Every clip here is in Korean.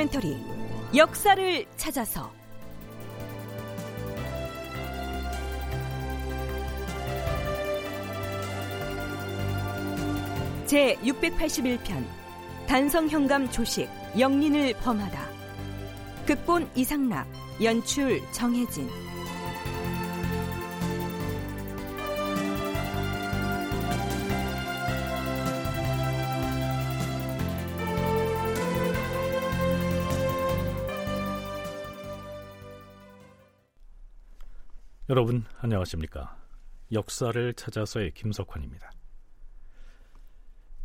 다큐멘터리 역사를 찾아서. 제 681편 단성현감 조식 영린을 범하다. 극본 이상락 연출 정혜진 여러분 안녕하십니까? 역사를 찾아서의 김석환입니다.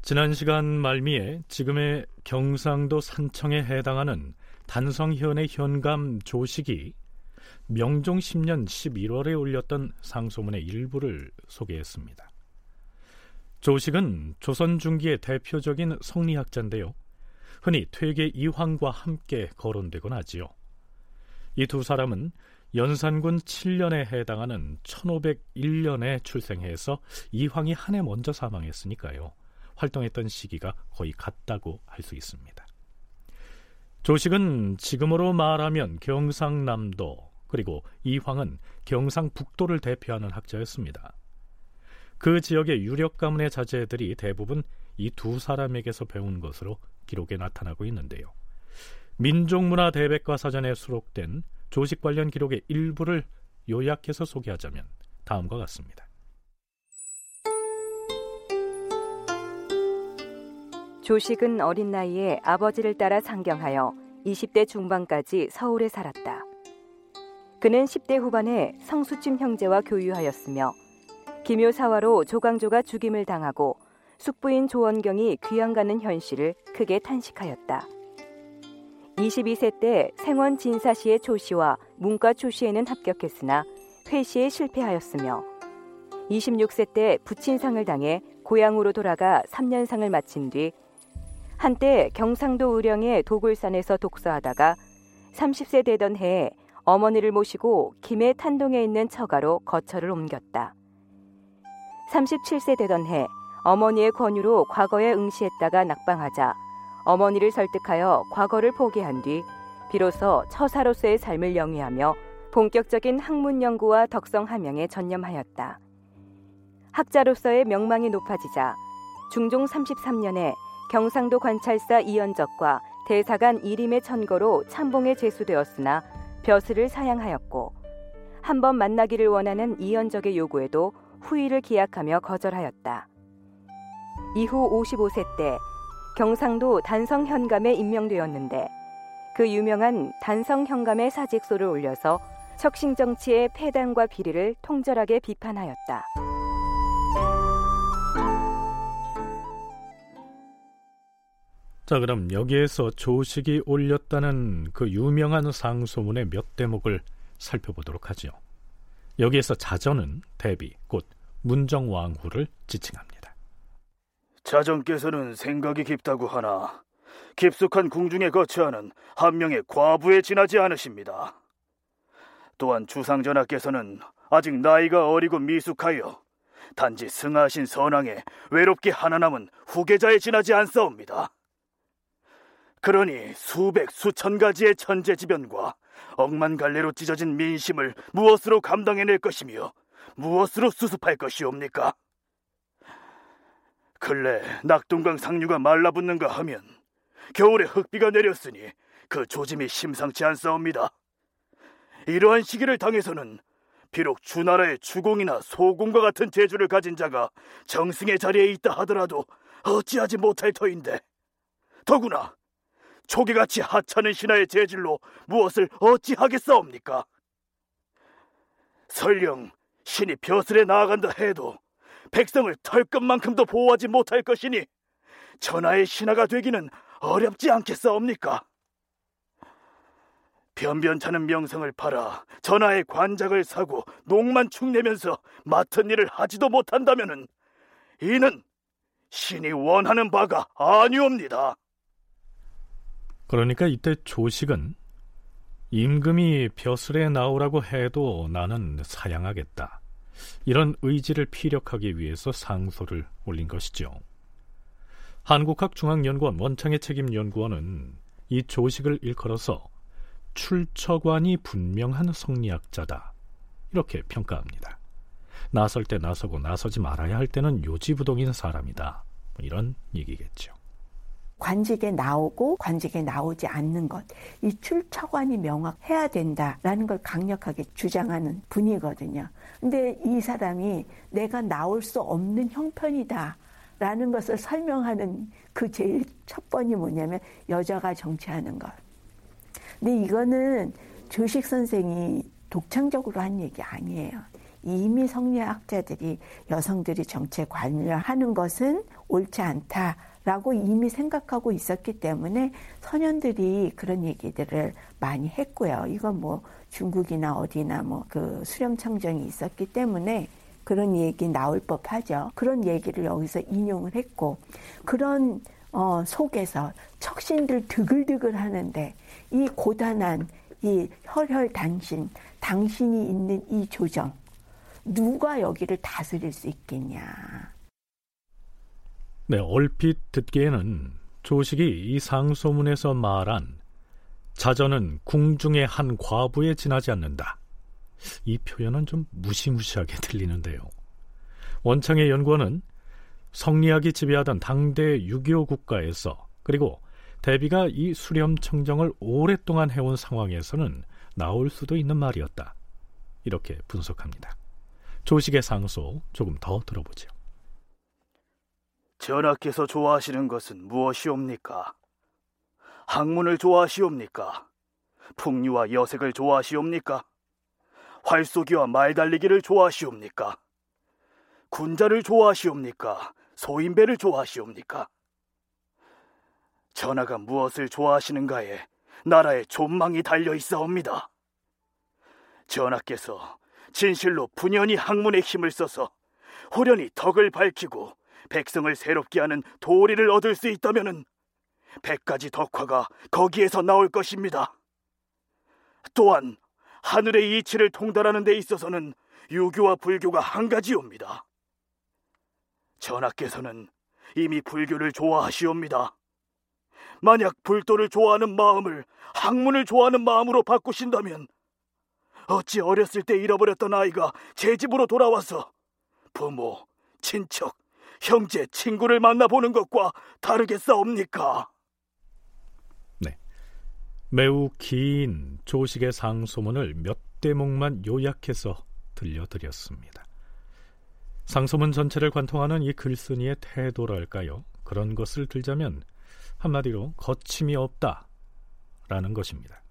지난 시간 말미에 지금의 경상도 산청에 해당하는 단성현의 현감 조식이 명종 10년 11월에 올렸던 상소문의 일부를 소개했습니다. 조식은 조선 중기의 대표적인 성리학자인데요. 흔히 퇴계 이황과 함께 거론되곤 하지요. 이 두 사람은 연산군 7년에 해당하는 1501년에 출생해서 이황이 한 해 먼저 사망했으니까요. 활동했던 시기가 거의 같다고 할 수 있습니다. 조식은 지금으로 말하면 경상남도 그리고 이황은 경상북도를 대표하는 학자였습니다. 그 지역의 유력 가문의 자제들이 대부분 이 두 사람에게서 배운 것으로 기록에 나타나고 있는데요. 민족문화 대백과 사전에 수록된 조식 관련 기록의 일부를 요약해서 소개하자면 다음과 같습니다. 조식은 어린 나이에 아버지를 따라 상경하여 20대 중반까지 서울에 살았다. 그는 10대 후반에 성수찜 형제와 교유하였으며 기묘사화로 조광조가 죽임을 당하고 숙부인 조원경이 귀양 가는 현실을 크게 탄식하였다. 22세 때 생원 진사시의 조시와 문과 초시에는 합격했으나 회시에 실패하였으며 26세 때 부친상을 당해 고향으로 돌아가 3년상을 마친 뒤 한때 경상도 의령의 도굴산에서 독서하다가 30세 되던 해에 어머니를 모시고 김해 탄동에 있는 처가로 거처를 옮겼다. 37세 되던 해 어머니의 권유로 과거에 응시했다가 낙방하자 어머니를 설득하여 과거를 포기한 뒤 비로소 처사로서의 삶을 영위하며 본격적인 학문 연구와 덕성 함양에 전념하였다. 학자로서의 명망이 높아지자 중종 33년에 경상도 관찰사 이연적과 대사관 이림의 천거로 참봉에 제수되었으나 벼슬을 사양하였고 한 번 만나기를 원하는 이연적의 요구에도 후의를 기약하며 거절하였다. 이후 55세 때 경상도 단성 현감에 임명되었는데 그 유명한 단성 현감의 사직서를 올려서 척신 정치의 폐단과 비리를 통절하게 비판하였다. 자, 그럼 여기에서 조식이 올렸다는 그 유명한 상소문의 몇 대목을 살펴보도록 하죠. 여기에서 자전은 대비, 곧 문정왕후를 지칭합니다. 자전께서는 생각이 깊다고 하나 깊숙한 궁중에 거처하는 한 명의 과부에 지나지 않으십니다. 또한 주상전하께서는 아직 나이가 어리고 미숙하여 단지 승하신 선왕에 외롭게 하나 남은 후계자에 지나지 않사옵니다. 그러니 수백 수천 가지의 천재지변과 억만 갈래로 찢어진 민심을 무엇으로 감당해낼 것이며 무엇으로 수습할 것이옵니까? 근래 낙동강 상류가 말라붙는가 하면 겨울에 흙비가 내렸으니 그 조짐이 심상치 않사옵니다. 이러한 시기를 당해서는 비록 주나라의 주공이나 소공과 같은 재주를 가진 자가 정승의 자리에 있다 하더라도 어찌하지 못할 터인데 더구나 조개같이 하찮은 신하의 재질로 무엇을 어찌하겠사옵니까? 설령 신이 벼슬에 나아간다 해도 백성을 털끝만큼도 보호하지 못할 것이니 전하의 신하가 되기는 어렵지 않겠사옵니까? 변변찮은 명성을 팔아 전하의 관작을 사고 농만 축내면서 맡은 일을 하지도 못한다면은 이는 신이 원하는 바가 아니옵니다. 그러니까 이때 조식은 임금이 벼슬에 나오라고 해도 나는 사양하겠다. 이런 의지를 피력하기 위해서 상소를 올린 것이죠. 한국학중앙연구원 원창의 책임연구원은 이 조식을 일컬어서 출처관이 분명한 성리학자다. 이렇게 평가합니다. 나설 때 나서고 나서지 말아야 할 때는 요지부동인 사람이다. 뭐 이런 얘기겠죠. 관직에 나오고 관직에 나오지 않는 것, 이 출처관이 명확해야 된다라는 걸 강력하게 주장하는 분이거든요. 근데 이 사람이 내가 나올 수 없는 형편이다. 라는 것을 설명하는 그 제일 첫 번이 뭐냐면 여자가 정치하는 것. 근데 이거는 조식 선생이 독창적으로 한 얘기 아니에요. 이미 성리학자들이 여성들이 정치에 관여하는 것은 옳지 않다 라고 이미 생각하고 있었기 때문에 선현들이 그런 얘기들을 많이 했고요. 이건 뭐 중국이나 어디나 뭐 그 수렴 청정이 있었기 때문에 그런 얘기 나올 법하죠. 그런 얘기를 여기서 인용을 했고 그런 어, 속에서 척신들 드글드글 하는데 이 고단한 이 혈혈단신 당신이 있는 이 조정 누가 여기를 다스릴 수 있겠냐. 네, 얼핏 듣기에는 조식이 이 상소문에서 말한 자전은 궁중의 한 과부에 지나지 않는다. 이 표현은 좀 무시무시하게 들리는데요. 원창의 연구원은 성리학이 지배하던 당대 유교 국가에서 그리고 대비가 이 수렴 청정을 오랫동안 해온 상황에서는 나올 수도 있는 말이었다. 이렇게 분석합니다. 조식의 상소 조금 더 들어보죠. 전하께서 좋아하시는 것은 무엇이옵니까? 학문을 좋아하시옵니까? 풍류와 여색을 좋아하시옵니까? 활쏘기와 말달리기를 좋아하시옵니까? 군자를 좋아하시옵니까? 소인배를 좋아하시옵니까? 전하가 무엇을 좋아하시는가에 나라의 존망이 달려 있사옵니다. 전하께서 진실로 분연히 학문의 힘을 써서 호련히 덕을 밝히고 백성을 새롭게 하는 도리를 얻을 수 있다면은 백 가지 덕화가 거기에서 나올 것입니다. 또한 하늘의 이치를 통달하는 데 있어서는 유교와 불교가 한 가지옵니다. 전하께서는 이미 불교를 좋아하시옵니다. 만약 불도를 좋아하는 마음을 학문을 좋아하는 마음으로 바꾸신다면 어찌 어렸을 때 잃어버렸던 아이가 제 집으로 돌아와서 부모, 친척, 형제, 친구를 만나보는 것과 다르겠사옵니까? 네. 매우 긴 조식의 상소문을 몇 대목만 요약해서 들려드렸습니다. 상소문 전체를 관통하는 이 글쓴이의 태도랄까요? 그런 것을 들자면 한마디로 거침이 없다 라는 것입니다.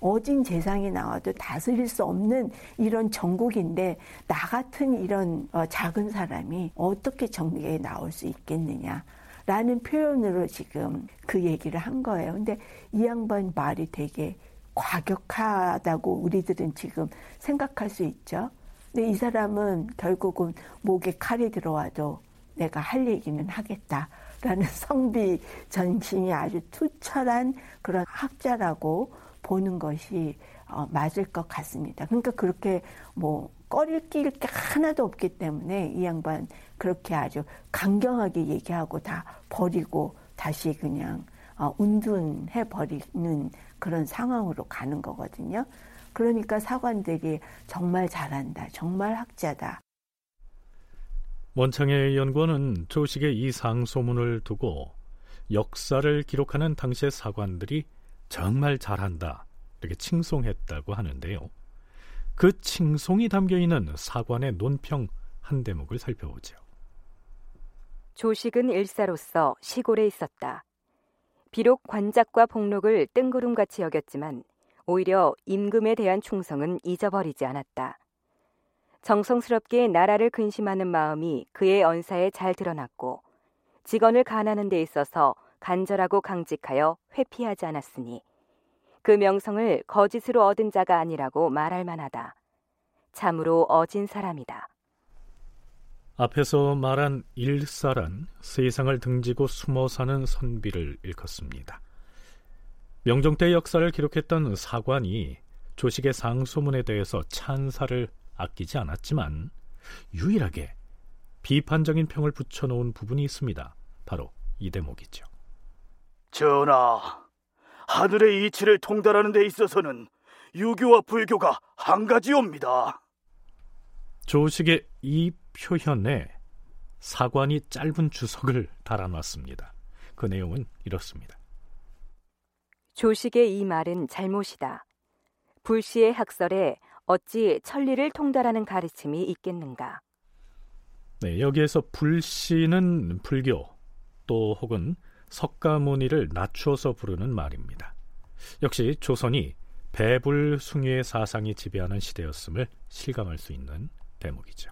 어진 재상이 나와도 다스릴 수 없는 이런 전국인데 나 같은 이런 어, 작은 사람이 어떻게 정계에 나올 수 있겠느냐. 라는 표현으로 지금 그 얘기를 한 거예요. 근데 이 양반 말이 되게 과격하다고 우리들은 지금 생각할 수 있죠. 근데 이 사람은 결국은 목에 칼이 들어와도 내가 할 얘기는 하겠다라는 성비 전신이 아주 투철한 그런 학자라고 보는 것이 어, 맞을 것 같습니다. 그러니까 그렇게 뭐 꺼릴 게 하나도 없기 때문에 이 양반 그렇게 아주 강경하게 얘기하고 다 버리고 다시 그냥 어, 운둔해 버리는 그런 상황으로 가는 거거든요. 그러니까 사관들이 정말 잘한다, 정말 학자다. 원창의 연구원은 조식의 이 상소문을 두고 역사를 기록하는 당시의 사관들이 정말 잘한다 이렇게 칭송했다고 하는데요. 그 칭송이 담겨 있는 사관의 논평 한 대목을 살펴보죠. 조식은 일사로서 시골에 있었다. 비록 관작과 복록을 뜬구름같이 여겼지만 오히려 임금에 대한 충성은 잊어버리지 않았다. 정성스럽게 나라를 근심하는 마음이 그의 언사에 잘 드러났고 직원을 간하는 데 있어서 간절하고 강직하여 회피하지 않았으니 그 명성을 거짓으로 얻은 자가 아니라고 말할 만하다. 참으로 어진 사람이다. 앞에서 말한 일사란 세상을 등지고 숨어 사는 선비를 일컫습니다. 명종 때 역사를 기록했던 사관이 조식의 상소문에 대해서 찬사를 아끼지 않았지만 유일하게 비판적인 평을 붙여놓은 부분이 있습니다. 바로 이 대목이죠. 전하, 하늘의 이치를 통달하는 데 있어서는 유교와 불교가 한 가지옵니다. 조식의 이 표현에 사관이 짧은 주석을 달아놨습니다. 그 내용은 이렇습니다. 조식의 이 말은 잘못이다. 불시의 학설에 어찌 천리를 통달하는 가르침이 있겠는가? 네, 여기에서 불시는 불교 또 혹은 석가모니를 낮추어서 부르는 말입니다. 역시 조선이 배불숭유의 사상이 지배하는 시대였음을 실감할 수 있는 대목이죠.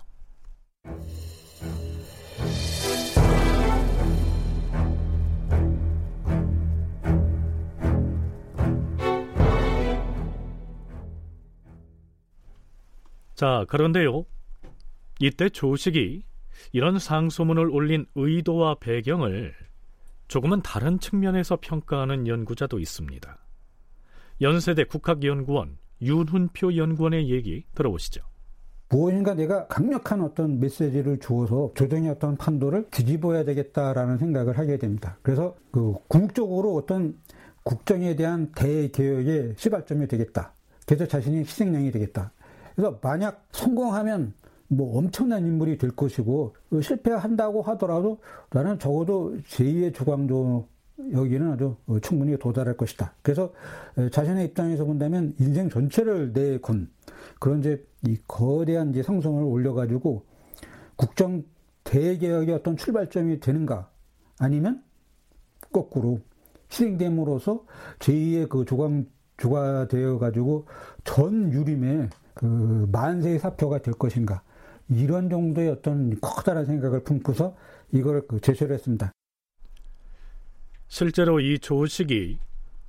자, 그런데요. 이때 조식이 이런 상소문을 올린 의도와 배경을 조금은 다른 측면에서 평가하는 연구자도 있습니다. 연세대 국학연구원 윤훈표 연구원의 얘기 들어보시죠. 무엇인가 내가 강력한 어떤 메시지를 주어서 조정의 어떤 판도를 뒤집어야 되겠다라는 생각을 하게 됩니다. 그래서 그 궁극적으로 어떤 국정에 대한 대개혁의 시발점이 되겠다. 그래서 자신이 희생양이 되겠다. 그래서 만약 성공하면 뭐 엄청난 인물이 될 것이고 실패한다고 하더라도 나는 적어도 제2의 주광조 여기는 아주 충분히 도달할 것이다. 그래서 자신의 입장에서 본다면 인생 전체를 내건 그런 이제 이 거대한 이제 상성을 올려가지고 국정 대개혁의 어떤 출발점이 되는가 아니면 거꾸로 실행됨으로써 제2의 그 조광주가 되어 가지고 전 유림의 그 만세의 사표가 될 것인가 이런 정도의 어떤 커다란 생각을 품고서 이걸 그 제시를 했습니다. 실제로 이 조식이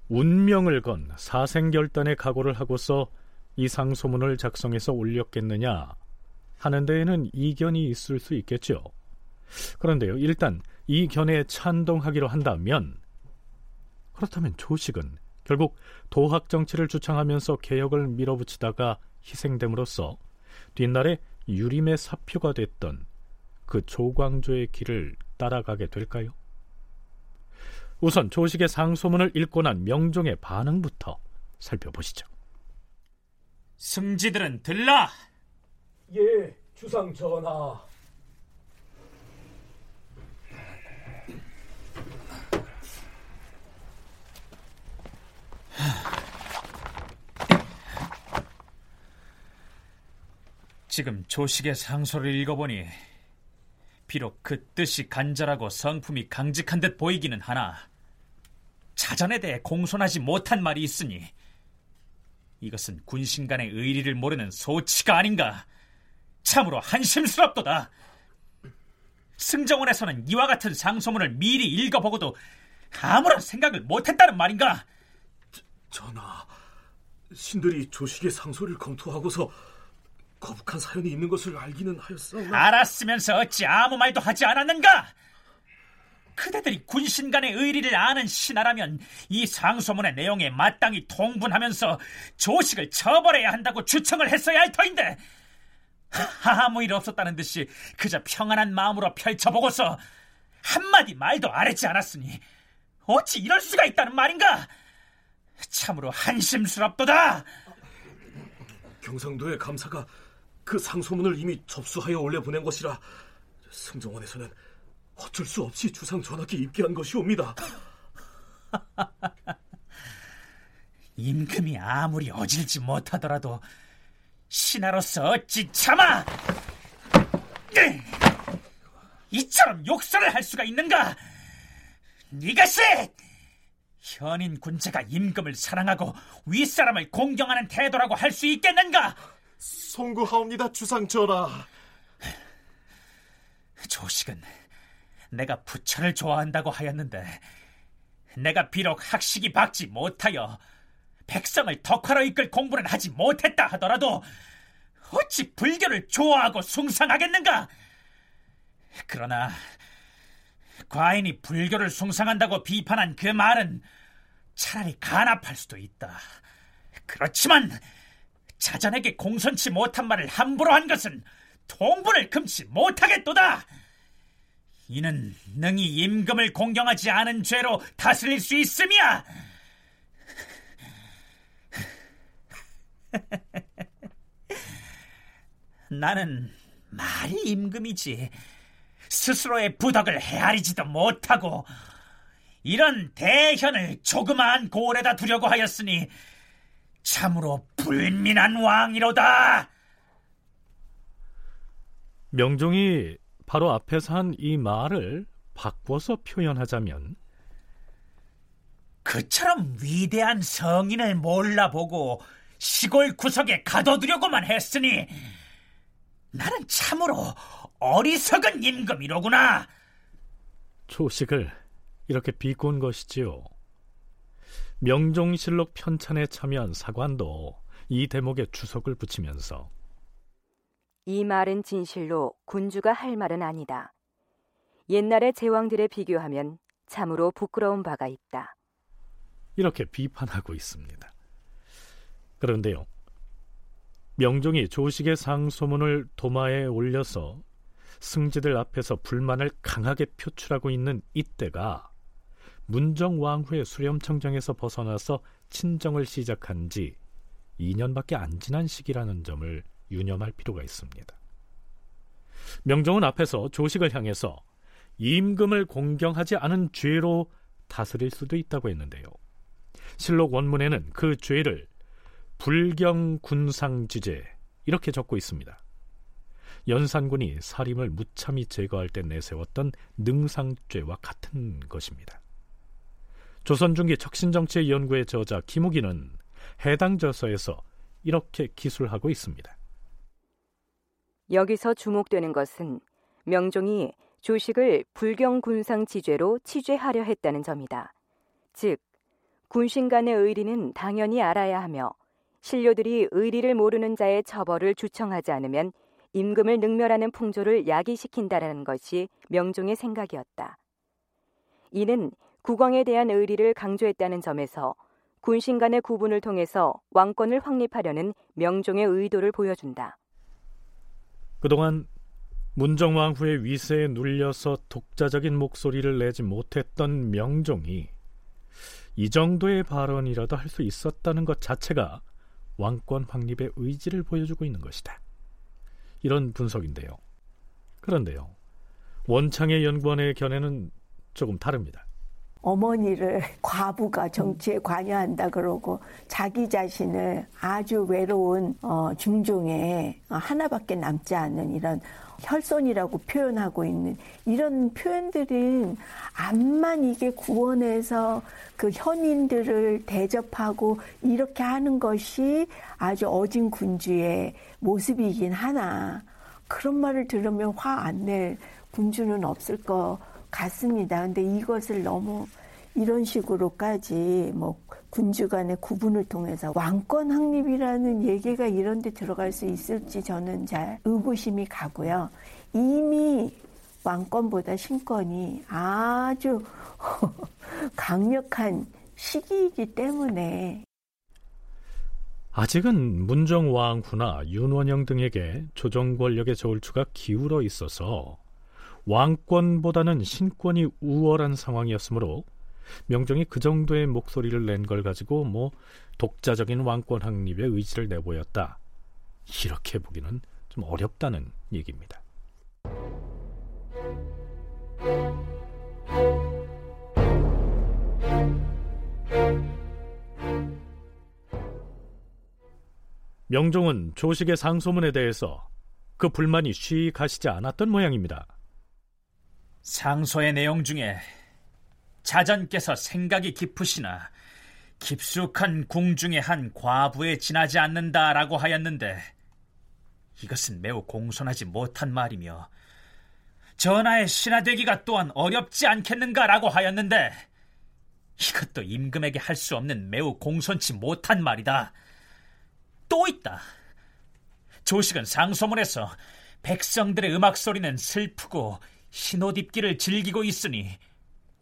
운명을 건 사생결단의 각오를 하고서 이 상소문을 작성해서 올렸겠느냐 하는 데에는 이견이 있을 수 있겠죠. 그런데요, 일단 이 견해에 찬동하기로 한다면 그렇다면 조식은 결국 도학 정치를 주창하면서 개혁을 밀어붙이다가 희생됨으로써 뒷날에 유림의 사표가 됐던 그 조광조의 길을 따라가게 될까요? 우선 조식의 상소문을 읽고 난 명종의 반응부터 살펴보시죠. 승지들은 들라. 예, 주상 전하. 지금 조식의 상소를 읽어보니 비록 그 뜻이 간절하고 성품이 강직한 듯 보이기는 하나 자전에 대해 공손하지 못한 말이 있으니 이것은 군신 간의 의리를 모르는 소치가 아닌가? 참으로 한심스럽도다. 승정원에서는 이와 같은 상소문을 미리 읽어보고도 아무런 생각을 못했다는 말인가? 전하 신들이 조식의 상소를 검토하고서 거북한 사연이 있는 것을 알기는 하였사오나 알았으면서 어찌 아무 말도 하지 않았는가? 그대들이 군신 간의 의리를 아는 신하라면 이 상소문의 내용에 마땅히 통분하면서 조식을 처벌해야 한다고 주청을 했어야 할 터인데 아무 일 없었다는 듯이 그저 평안한 마음으로 펼쳐보고서 한마디 말도 안 했지 않았으니 어찌 이럴 수가 있다는 말인가? 참으로 한심스럽도다. 경상도의 감사가 그 상소문을 이미 접수하여 올려 보낸 것이라 승정원에서는 어쩔 수 없이 주상 전하께 입기한 것이옵니다. 임금이 아무리 어질지 못하더라도 신하로서 어찌 참아! 이처럼 욕설을 할 수가 있는가? 이것이 현인 군자가 임금을 사랑하고 윗사람을 공경하는 태도라고 할 수 있겠는가? 송구하옵니다, 주상 전하. 조식은 내가 부처를 좋아한다고 하였는데 내가 비록 학식이 박지 못하여 백성을 덕화로 이끌 공부는 하지 못했다 하더라도 어찌 불교를 좋아하고 숭상하겠는가? 그러나 과인이 불교를 숭상한다고 비판한 그 말은 차라리 간합할 수도 있다. 그렇지만 자전에게 공손치 못한 말을 함부로 한 것은 통분을 금치 못하겠도다. 이는 능히 임금을 공경하지 않은 죄로 다스릴 수 있음이야. 나는 말이 임금이지 스스로의 부덕을 헤아리지도 못하고 이런 대현을 조그마한 고을에다 두려고 하였으니 참으로 불민한 왕이로다. 명종이 바로 앞에서 한 이 말을 바꿔서 표현하자면 그처럼 위대한 성인을 몰라보고 시골 구석에 가둬두려고만 했으니 나는 참으로 어리석은 임금이로구나. 조식을 이렇게 비꼰 것이지요. 명종실록 편찬에 참여한 사관도 이 대목에 주석을 붙이면서 이 말은 진실로 군주가 할 말은 아니다. 옛날의 제왕들에 비교하면 참으로 부끄러운 바가 있다. 이렇게 비판하고 있습니다. 그런데요. 명종이 조식의 상소문을 도마에 올려서 승지들 앞에서 불만을 강하게 표출하고 있는 이때가 문정 왕후의 수렴청정에서 벗어나서 친정을 시작한 지 2년밖에 안 지난 시기라는 점을 유념할 필요가 있습니다. 명종은 앞에서 조식을 향해서 임금을 공경하지 않은 죄로 다스릴 수도 있다고 했는데요. 실록 원문에는 그 죄를 불경 군상지제 이렇게 적고 있습니다. 연산군이 살림을 무참히 제거할 때 내세웠던 능상죄와 같은 것입니다. 조선 중기 척신정치 연구의 저자 김우기는 해당 저서에서 이렇게 기술하고 있습니다. 여기서 주목되는 것은 명종이 조식을 불경 군상 지죄로 치죄하려 했다는 점이다. 즉, 군신 간의 의리는 당연히 알아야 하며 신료들이 의리를 모르는 자의 처벌을 주청하지 않으면 임금을 능멸하는 풍조를 야기시킨다라는 것이 명종의 생각이었다. 이는 국왕에 대한 의리를 강조했다는 점에서 군신 간의 구분을 통해서 왕권을 확립하려는 명종의 의도를 보여준다. 그동안 문정왕후의 위세에 눌려서 독자적인 목소리를 내지 못했던 명종이 이 정도의 발언이라도 할 수 있었다는 것 자체가 왕권 확립의 의지를 보여주고 있는 것이다. 이런 분석인데요. 그런데요. 원창의 연구원의 견해는 조금 다릅니다. 어머니를 과부가 정치에 관여한다 그러고 자기 자신을 아주 외로운 어, 중종에 하나밖에 남지 않은 이런 혈손이라고 표현하고 있는 이런 표현들은 암만 이게 구원해서 그 현인들을 대접하고 이렇게 하는 것이 아주 어진 군주의 모습이긴 하나 그런 말을 들으면 화 안 낼 군주는 없을 것 같습니다. 근데 이것을 너무 이런 식으로까지 뭐 군주 간의 구분을 통해서 왕권 확립이라는 얘기가 이런 데 들어갈 수 있을지 저는 잘 의구심이 가고요. 이미 왕권보다 신권이 아주 강력한 시기이기 때문에 아직은 문정왕후나 윤원영 등에게 조정 권력의 저울추가 기울어 있어서 왕권보다는 신권이 우월한 상황이었으므로 명종이 그 정도의 목소리를 낸 걸 가지고 뭐 독자적인 왕권 확립의 의지를 내보였다. 이렇게 보기는 좀 어렵다는 얘기입니다. 명종은 조식의 상소문에 대해서 그 불만이 쉬 가시지 않았던 모양입니다. 상소의 내용 중에 자전께서 생각이 깊으시나 깊숙한 궁중의 한 과부에 지나지 않는다라고 하였는데 이것은 매우 공손하지 못한 말이며 전하의 신하되기가 또한 어렵지 않겠는가라고 하였는데 이것도 임금에게 할 수 없는 매우 공손치 못한 말이다. 또 있다. 조식은 상소문에서 백성들의 음악 소리는 슬프고 입기를 즐기고 있으니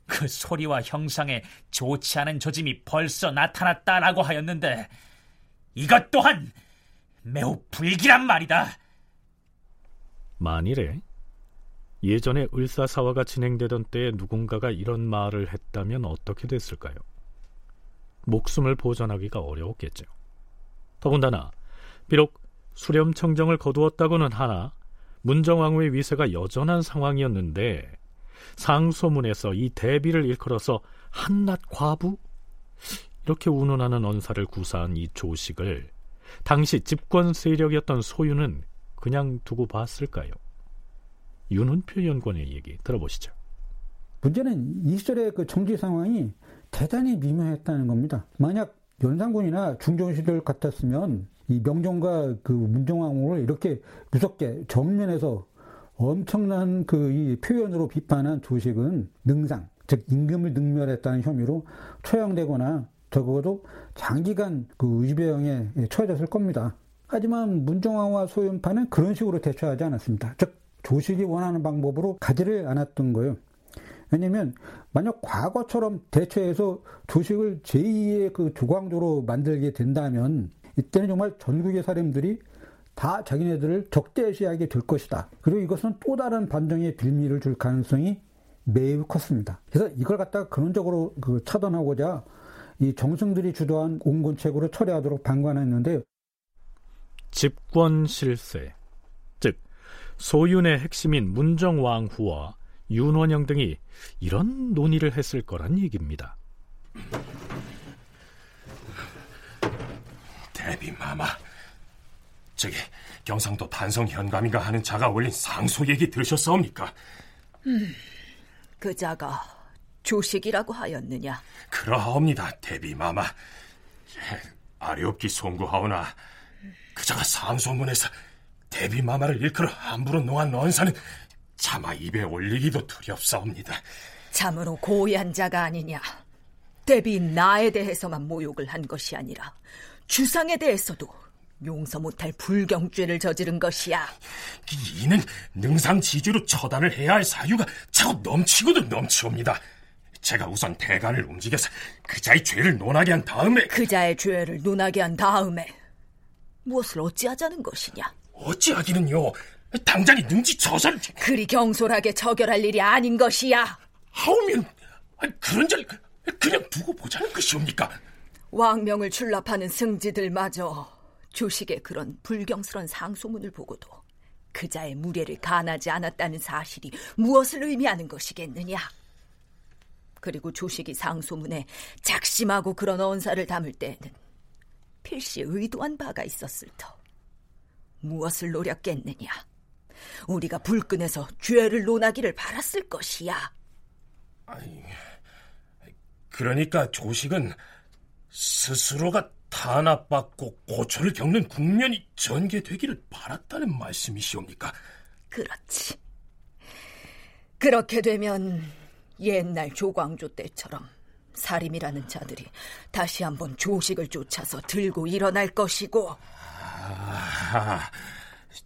그 소리와 형상에 좋지 않은 조짐이 벌써 나타났다라고 하였는데 이것 또한 매우 불길한 말이다. 만일에 예전에 을사사화가 진행되던 때에 누군가가 이런 말을 했다면 어떻게 됐을까요? 목숨을 보존하기가 어려웠겠죠. 더군다나 비록 수렴청정을 거두었다고는 하나 문정왕후의 위세가 여전한 상황이었는데 상소문에서 이 대비를 일컬어서 한낱 과부 이렇게 운운하는 언사를 구사한 이 조식을 당시 집권 세력이었던 소유는 그냥 두고 봤을까요? 윤은표 연구원의 얘기 들어보시죠. 문제는 이 시절의 그 정치 상황이 대단히 미묘했다는 겁니다. 만약 연산군이나 중종시절 같았으면 이 명종과 그 문정왕후를 이렇게 무섭게 정면에서 엄청난 그 이 표현으로 비판한 조식은 능상, 즉 임금을 능멸했다는 혐의로 처형되거나 적어도 장기간 그 의병에 처해졌을 겁니다. 하지만 문정왕과 소윤파는 그런 식으로 대처하지 않았습니다. 즉 조식이 원하는 방법으로 가지를 않았던 거예요. 왜냐면 만약 과거처럼 대처해서 조식을 제2의 그 조광조로 만들게 된다면 이때는 정말 전국의 사람들이 다 자기네들을 적대시하게 될 것이다. 그리고 이것은 또 다른 반정의 빌미를 줄 가능성이 매우 컸습니다. 그래서 이걸 갖다가 근원적으로 그 차단하고자 이 정승들이 주도한 온건책으로 처리하도록 방관했는데 집권 실세, 즉 소윤의 핵심인 문정왕후와 윤원영 등이 이런 논의를 했을 거란 얘기입니다. 대비마마, 저기 경상도 단성 현감이가 하는 자가 올린 상소 얘기 들으셨사옵니까? 음, 그 자가 조식이라고 하였느냐? 그러하옵니다, 대비 마마. 아래옵기 송구하오나 그 자가 상소문에서 대비 마마를 일컬어 함부로 놓은 언사는 차마 입에 올리기도 두렵사옵니다. 참으로 고의한 자가 아니냐. 대비 나에 대해서만 모욕을 한 것이 아니라 주상에 대해서도 용서 못할 불경죄를 저지른 것이야. 이는 능상지주로 처단을 해야 할 사유가 차고 넘치고도 넘치옵니다. 제가 우선 대간을 움직여서 그자의 죄를 논하게 한 다음에 그자의 죄를 논하게 한 다음에 무엇을 어찌하자는 것이냐? 어찌하기는요. 당장이 능지처절 그리 경솔하게 처결할 일이 아닌 것이야. 하오면 그런 절 그냥 두고 보자는 것이옵니까? 왕명을 출납하는 승지들마저 주식의 그런 불경스런 상소문을 보고도 그자의 무례를 간하지 않았다는 사실이 무엇을 의미하는 것이겠느냐? 그리고 조식이 상소문에 작심하고 그런 언사를 담을 때에는 필시 의도한 바가 있었을 터. 무엇을 노렸겠느냐? 우리가 불끈해서 죄를 논하기를 바랐을 것이야. 아니, 그러니까 조식은 스스로가 탄압받고 고초를 겪는 국면이 전개되기를 바랐다는 말씀이시옵니까? 그렇지. 그렇게 되면 옛날 조광조 때처럼 사림이라는 자들이 다시 한번 조식을 쫓아서 들고 일어날 것이고 아,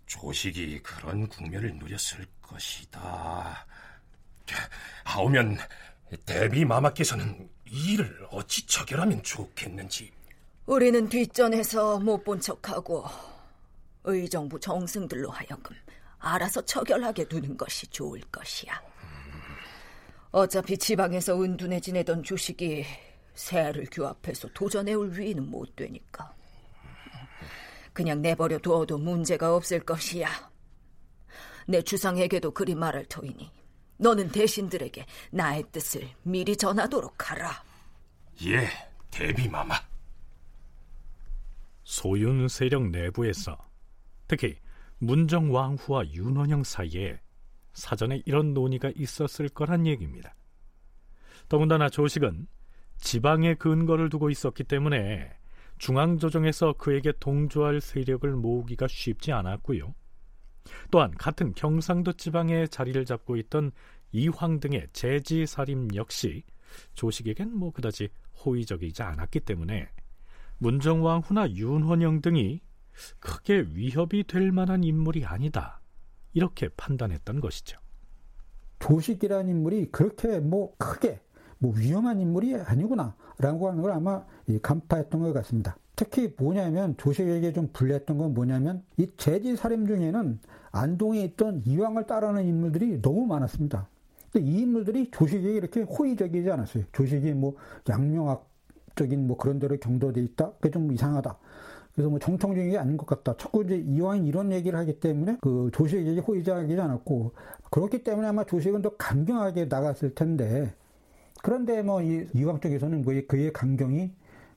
조식이 그런 국면을 누렸을 것이다. 하오면 대비 마마께서는 이 일을 어찌 처결하면 좋겠는지. 우리는 뒷전에서 못 본 척하고 의정부 정승들로 하여금 알아서 처결하게 두는 것이 좋을 것이야. 어차피 지방에서 은둔해 지내던 주식이 새를 규합해서 도전해올 위는 못 되니까. 그냥 내버려 두어도 문제가 없을 것이야. 내 주상에게도 그리 말할 터이니 너는 대신들에게 나의 뜻을 미리 전하도록 하라. 예, 대비마마. 소윤 세력 내부에서 특히 문정 왕후와 윤원영 사이에 사전에 이런 논의가 있었을 거란 얘기입니다. 더군다나 조식은 지방의 근거를 두고 있었기 때문에 중앙조정에서 그에게 동조할 세력을 모으기가 쉽지 않았고요. 또한 같은 경상도 지방에 자리를 잡고 있던 이황 등의 제지 사림 역시 조식에겐 뭐 그다지 호의적이지 않았기 때문에 문정왕후나 윤헌영 등이 크게 위협이 될 만한 인물이 아니다 이렇게 판단했던 것이죠. 조식이라는 인물이 그렇게 뭐 크게 뭐 위험한 인물이 아니구나라고 하는 걸 아마 간파했던 것 같습니다. 특히 뭐냐면 조식에게 좀 불리했던 건 뭐냐면 이 제지 사림 중에는 안동에 있던 이왕을 따르는 인물들이 너무 많았습니다. 근데 이 인물들이 조식에게 이렇게 호의적이지 않았어요. 조식이 뭐 양명학적인 뭐 그런 데로 경도돼 있다. 그게 좀 이상하다. 그래서 뭐 정통적인 게 아닌 것 같다. 자꾸 이제 이왕 이런 얘기를 하기 때문에 그 조식에게 호의적이지 않았고 그렇기 때문에 아마 조식은 더 강경하게 나갔을 텐데 그런데 뭐 이 이왕 쪽에서는 뭐 그의 강경이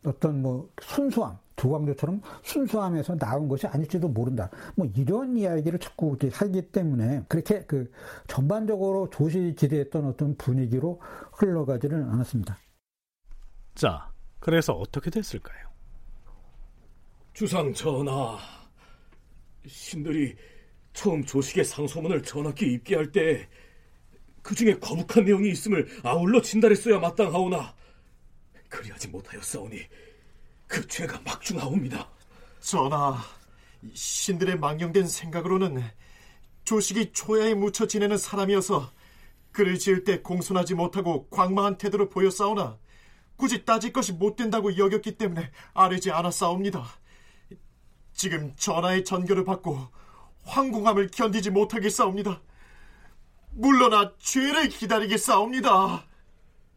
어떤 뭐 순수함, 조광조처럼 순수함에서 나온 것이 아닐지도 모른다. 뭐 이런 이야기를 자꾸 하기 때문에 그렇게 그 전반적으로 조시지대했던 어떤 분위기로 흘러가지는 않았습니다. 자, 그래서 어떻게 됐을까요? 주상 전하, 신들이 처음 조식의 상소문을 전하께 입게할 때 그 중에 거북한 내용이 있음을 아울러 진달했어야 마땅하오나 그리하지 못하였사오니 그 죄가 막중하옵니다. 전하, 신들의 망령된 생각으로는 조식이 초야에 묻혀 지내는 사람이어서 글을 지을 때 공손하지 못하고 광망한 태도를 보였사오나 굳이 따질 것이 못 된다고 여겼기 때문에 아뢰지 않았사옵니다. 지금 전하의 전결을 받고 황궁함을 견디지 못하겠사옵니다. 물러나 죄를 기다리겠사옵니다.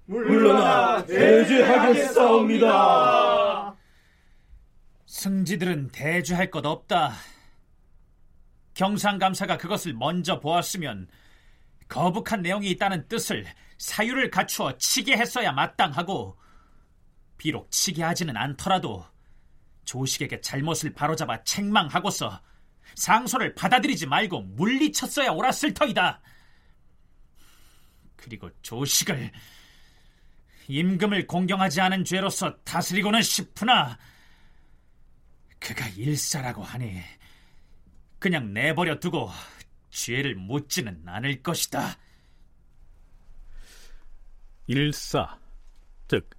물러나 대죄하겠사옵니다. 승지들은 대주할 것 없다. 경상감사가 그것을 먼저 보았으면 거북한 내용이 있다는 뜻을 사유를 갖추어 치게 했어야 마땅하고 비록 치게 하지는 않더라도 조식에게 잘못을 바로잡아 책망하고서 상소를 받아들이지 말고 물리쳤어야 옳았을 터이다. 그리고 조식을 임금을 공경하지 않은 죄로서 다스리고는 싶으나 그가 일사라고 하니 그냥 내버려 두고 죄를 묻지는 않을 것이다. 일사, 즉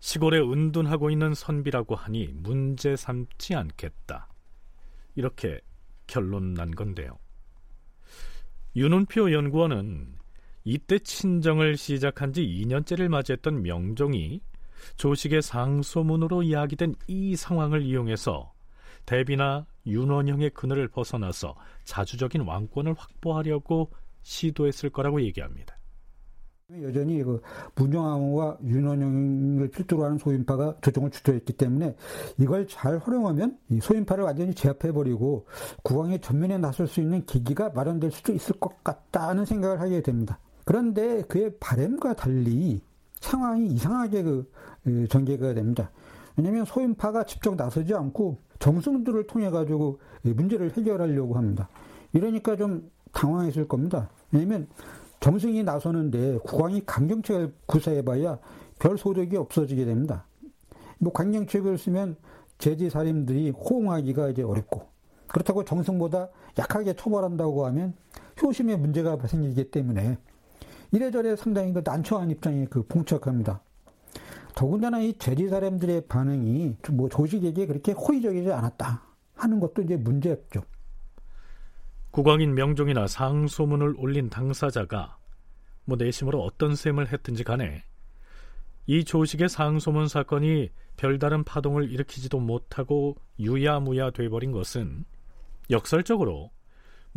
시골에 은둔하고 있는 선비라고 하니 문제 삼지 않겠다. 이렇게 결론 난 건데요. 윤은표 연구원은 이때 친정을 시작한 지 2년째를 맞이했던 명종이 조식의 상소문으로 이야기된 이 상황을 이용해서 대비나 윤원형의 그늘을 벗어나서 자주적인 왕권을 확보하려고 시도했을 거라고 얘기합니다. 여전히 그 문정왕후와 윤원영을 필두로 하는 소인파가 조정을 주도했기 때문에 이걸 잘 활용하면 이 소인파를 완전히 제압해버리고 국왕의 전면에 나설 수 있는 기기가 마련될 수도 있을 것 같다는 생각을 하게 됩니다. 그런데 그의 바램과 달리 상황이 이상하게 그 전개가 됩니다. 왜냐하면 소인파가 직접 나서지 않고 정승들을 통해 가지고 문제를 해결하려고 합니다. 이러니까 좀 당황했을 겁니다. 왜냐하면 정승이 나서는데 국왕이 강경책을 구사해봐야 별 소득이 없어지게 됩니다. 뭐 강경책을 쓰면 제지 사림들이 호응하기가 이제 어렵고 그렇다고 정승보다 약하게 처벌한다고 하면 효심에 문제가 생기기 때문에 이래저래 상당히 그 난처한 입장이 그 봉착합니다. 더군다나 이 제지 사람들의 반응이 뭐 조직에게 그렇게 호의적이지 않았다 하는 것도 이제 문제였죠. 국왕인 명종이나 상소문을 올린 당사자가 뭐 내심으로 어떤 셈을 했든지 간에 이 조식의 상소문 사건이 별다른 파동을 일으키지도 못하고 유야무야 돼버린 것은 역설적으로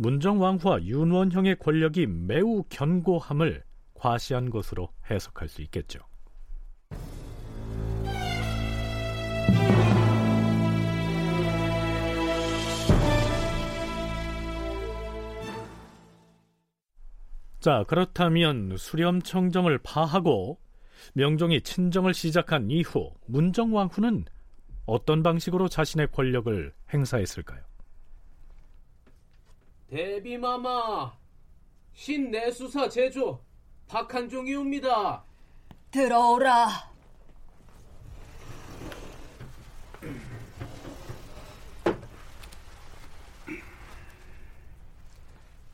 문정왕후와 윤원형의 권력이 매우 견고함을 과시한 것으로 해석할 수 있겠죠. 자, 그렇다면 수렴청정을 파하고 명종이 친정을 시작한 이후 문정왕후는 어떤 방식으로 자신의 권력을 행사했을까요? 대비마마, 신내수사 제조 박한종이옵니다. 들어오라.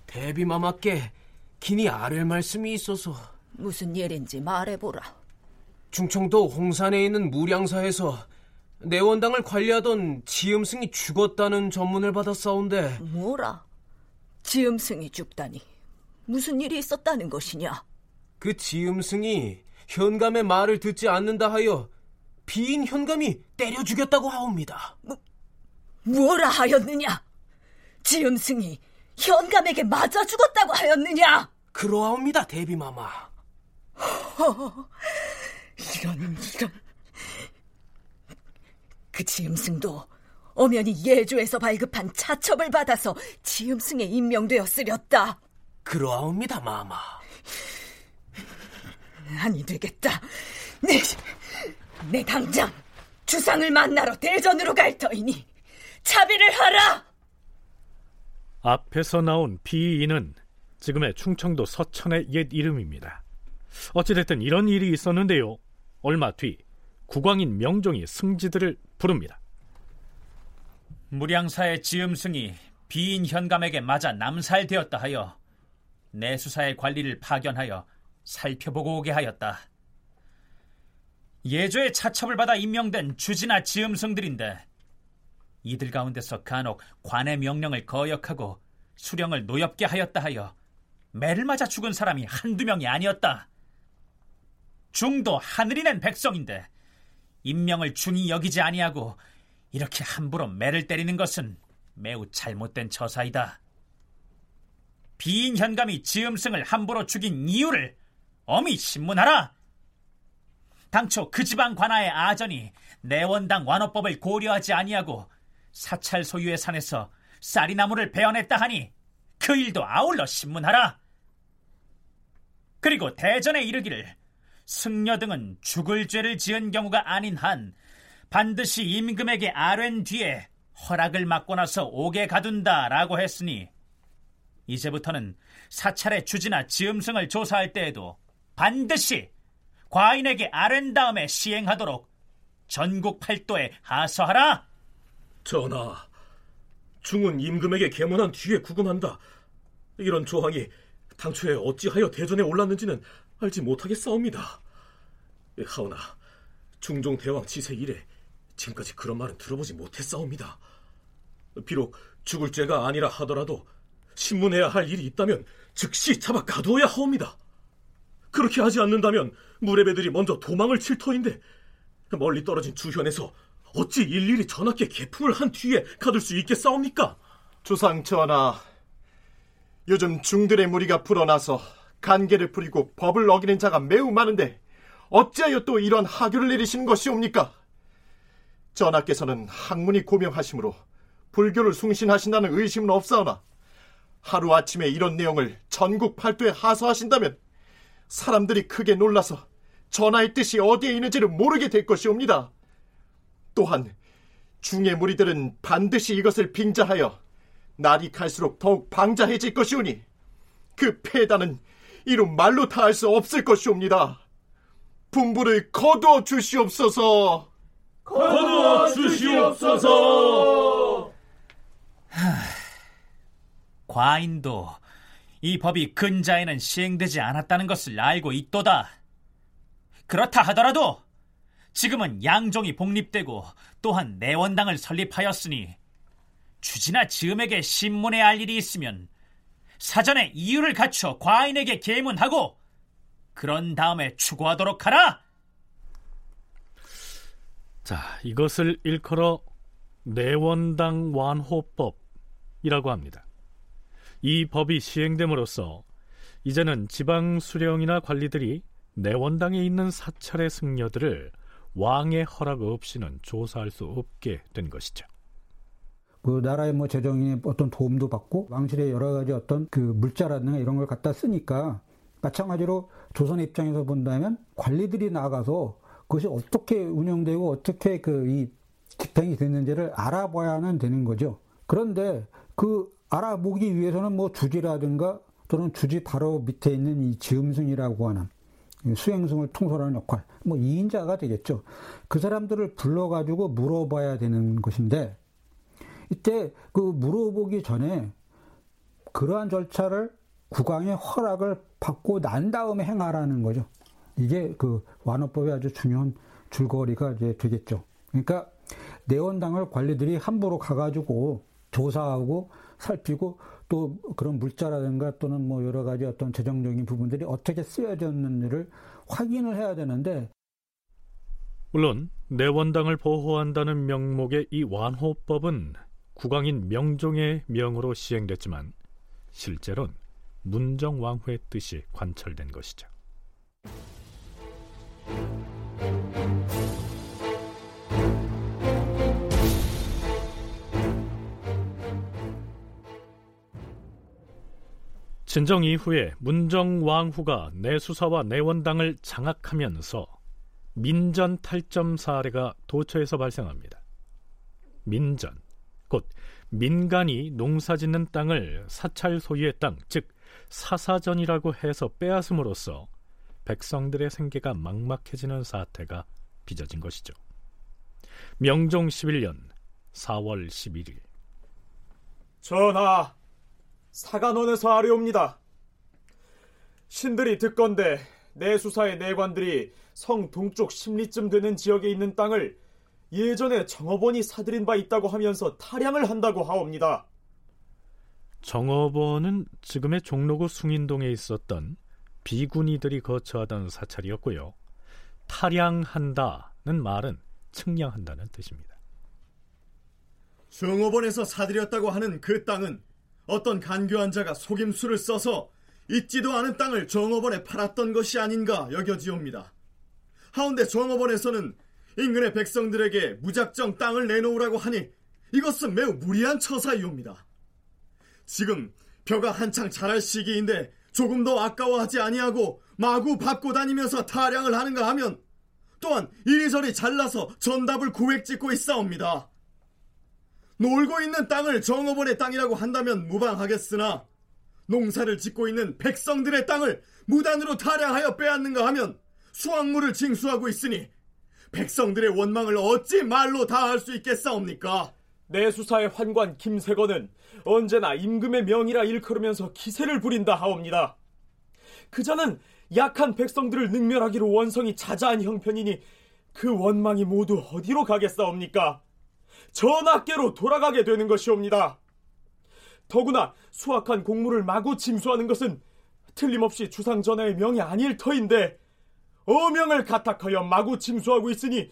대비마마께 긴히 아랠 말씀이 있어서 무슨 일인지 말해보라. 중청도 홍산에 있는 무량사에서 내원당을 관리하던 지음승이 죽었다는 전문을 받았사온데 뭐라? 지음승이 죽다니 무슨 일이 있었다는 것이냐? 그 지음승이 현감의 말을 듣지 않는다 하여 비인 현감이 때려 죽였다고 하옵니다. 뭐, 뭐라 하였느냐? 지음승이 현감에게 맞아 죽었다고 하였느냐? 그러하옵니다, 대비마마. 허, 이런 이런. 그 지음승도 엄연히 예조에서 발급한 차첩을 받아서 지음승에 임명되었으렸다. 그러하옵니다, 마마. 아니 되겠다. 내, 내 당장 주상을 만나러 대전으로 갈 터이니 차비를 하라. 앞에서 나온 비인은 지금의 충청도 서천의 옛 이름입니다. 어찌됐든 이런 일이 있었는데요. 얼마 뒤 국왕인 명종이 승지들을 부릅니다. 무량사의 지음승이 비인 현감에게 맞아 남살되었다 하여 내수사의 관리를 파견하여 살펴보고 오게 하였다. 예조의 차첩을 받아 임명된 주지나 지음승들인데 이들 가운데서 간혹 관의 명령을 거역하고 수령을 노엽게 하였다 하여 매를 맞아 죽은 사람이 한두 명이 아니었다. 중도 하늘이 낸 백성인데 임명을 중히 여기지 아니하고 이렇게 함부로 매를 때리는 것은 매우 잘못된 처사이다. 비인 현감이 지음승을 함부로 죽인 이유를 어미 신문하라. 당초 그 지방 관아의 아전이 내원당 완호법을 고려하지 아니하고 사찰 소유의 산에서 쌀이나무를 베어냈다 하니 그 일도 아울러 신문하라. 그리고 대전에 이르기를 승려 등은 죽을 죄를 지은 경우가 아닌 한 반드시 임금에게 아랜 뒤에 허락을 받고 나서 오게 가둔다라고 했으니 이제부터는 사찰의 주지나 지음승을 조사할 때에도 반드시 과인에게 아랜 다음에 시행하도록 전국 팔도에 하서하라. 전하, 중은 임금에게 계문한 뒤에 구금한다. 이런 조항이 당초에 어찌하여 대전에 올랐는지는 알지 못하겠사옵니다. 하오나 중종 대왕 지세 이래 지금까지 그런 말은 들어보지 못했사옵니다. 비록 죽을 죄가 아니라 하더라도 신문해야 할 일이 있다면 즉시 잡아 가두어야 하옵니다. 그렇게 하지 않는다면 무례배들이 먼저 도망을 칠 터인데 멀리 떨어진 주현에서 어찌 일일이 전하께 개품을 한 뒤에 가둘 수 있겠사옵니까? 주상 전하, 요즘 중들의 무리가 불어나서 간계를 부리고 법을 어기는 자가 매우 많은데 어찌하여 또 이런 하교를 내리시는 것이옵니까? 전하께서는 학문이 고명하시므로 불교를 숭신하신다는 의심은 없사오나 하루아침에 이런 내용을 전국 팔도에 하소하신다면 사람들이 크게 놀라서 전하의 뜻이 어디에 있는지를 모르게 될 것이옵니다. 또한 중의 무리들은 반드시 이것을 빙자하여 날이 갈수록 더욱 방자해질 것이오니 그 폐단은 이루 말로 다 할 수 없을 것이옵니다. 분부를 거두어 주시옵소서. 거두어 주시옵소서. 과인도 이 법이 근자에는 시행되지 않았다는 것을 알고 있도다. 그렇다 하더라도 지금은 양종이 복립되고 또한 내원당을 설립하였으니 주지나 지음에게 신문에 알 일이 있으면 사전에 이유를 갖춰 과인에게 계문하고 그런 다음에 추구하도록 하라. 자, 이것을 일컬어 내원당 완호법이라고 합니다. 이 법이 시행됨으로써 이제는 지방 수령이나 관리들이 내원당에 있는 사찰의 승려들을 왕의 허락 없이는 조사할 수 없게 된 것이죠. 그 나라의 뭐 재정에 어떤 도움도 받고 왕실의 여러 가지 어떤 그 물자라든가 이런 걸 갖다 쓰니까 마찬가지로 조선 입장에서 본다면 관리들이 나가서 그것이 어떻게 운영되고 어떻게 그 이 집행이 됐는지를 알아봐야는 되는 거죠. 그런데 그 알아보기 위해서는 뭐 주지라든가 또는 주지 바로 밑에 있는 이 지음승이라고 하는 수행승을 통솔하는 역할, 뭐 2인자가 되겠죠. 그 사람들을 불러가지고 물어봐야 되는 것인데, 이때 그 물어보기 전에 그러한 절차를 국왕의 허락을 받고 난 다음에 행하라는 거죠. 이게 그 완호법의 아주 중요한 줄거리가 이제 되겠죠. 그러니까 내원당을 관리들이 함부로 가가지고 조사하고 살피고 또 그런 물자라든가 또는 뭐 여러 가지 어떤 재정적인 부분들이 어떻게 쓰여졌는지를 확인을 해야 되는데 물론 내원당을 보호한다는 명목의 이 완호법은 국왕인 명종의 명으로 시행됐지만 실제로는 문정왕후의 뜻이 관철된 것이죠. 진정 이후에 문정왕후가 내수사와 내원당을 장악하면서 민전 탈점 사례가 도처에서 발생합니다. 민전, 곧 민간이 농사짓는 땅을 사찰 소유의 땅, 즉 사사전이라고 해서 빼앗음으로써 백성들의 생계가 막막해지는 사태가 빚어진 것이죠. 명종 11년 4월 11일 전하, 사간원에서 아뢰옵니다. 신들이 듣건대 내수사의 내관들이 성 동쪽 십리쯤 되는 지역에 있는 땅을 예전에 정업원이 사들인 바 있다고 하면서 타량을 한다고 하옵니다. 정업원은 지금의 종로구 숭인동에 있었던 비군이들이 거처하던 사찰이었고요. 타량한다는 말은 측량한다는 뜻입니다. 정업원에서 사들였다고 하는 그 땅은 어떤 간교한 자가 속임수를 써서 있지도 않은 땅을 정업원에 팔았던 것이 아닌가 여겨지옵니다. 하운데 정업원에서는 인근의 백성들에게 무작정 땅을 내놓으라고 하니 이것은 매우 무리한 처사이옵니다. 지금 벼가 한창 자랄 시기인데 조금 더 아까워하지 아니하고 마구 밟고 다니면서 타량을 하는가 하면 또한 이리저리 잘라서 전답을 구획 짓고 있사옵니다. 놀고 있는 땅을 정업원의 땅이라고 한다면 무방하겠으나 농사를 짓고 있는 백성들의 땅을 무단으로 타량하여 빼앗는가 하면 수확물을 징수하고 있으니 백성들의 원망을 어찌 말로 다 할 수 있겠사옵니까? 내수사의 환관 김세건은 언제나 임금의 명이라 일컬으면서 기세를 부린다 하옵니다. 그자는 약한 백성들을 능멸하기로 원성이 자자한 형편이니 그 원망이 모두 어디로 가겠사옵니까? 전하께로 돌아가게 되는 것이옵니다. 더구나 수확한 곡물을 마구 징수하는 것은 틀림없이 주상 전하의 명이 아닐 터인데 어명을 가탁하여 마구 징수하고 있으니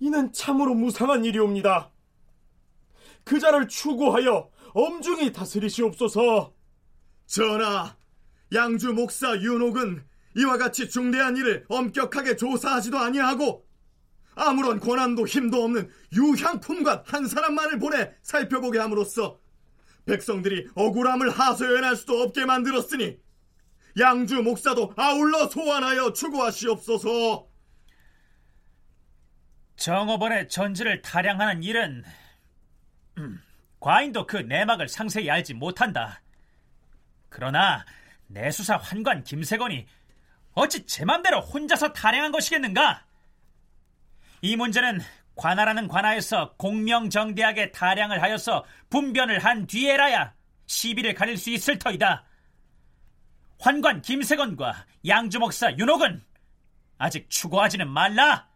이는 참으로 무상한 일이옵니다. 그 자를 추구하여 엄중히 다스리시옵소서. 전하, 양주 목사 윤옥은 이와 같이 중대한 일을 엄격하게 조사하지도 아니하고 아무런 권한도 힘도 없는 유향품관 한 사람만을 보내 살펴보게 함으로써 백성들이 억울함을 하소연할 수도 없게 만들었으니 양주 목사도 아울러 소환하여 추구하시옵소서. 정업원의 전지를 타량하는 일은 음, 과인도 그 내막을 상세히 알지 못한다. 그러나 내수사 환관 김세건이 어찌 제 맘대로 혼자서 타량한 것이겠는가? 이 문제는 관하라는 관하에서 공명정대하게 타량을 하여서 분변을 한 뒤에라야 시비를 가릴 수 있을 터이다. 환관 김세건과 양주목사 윤옥은 아직 추구하지는 말라.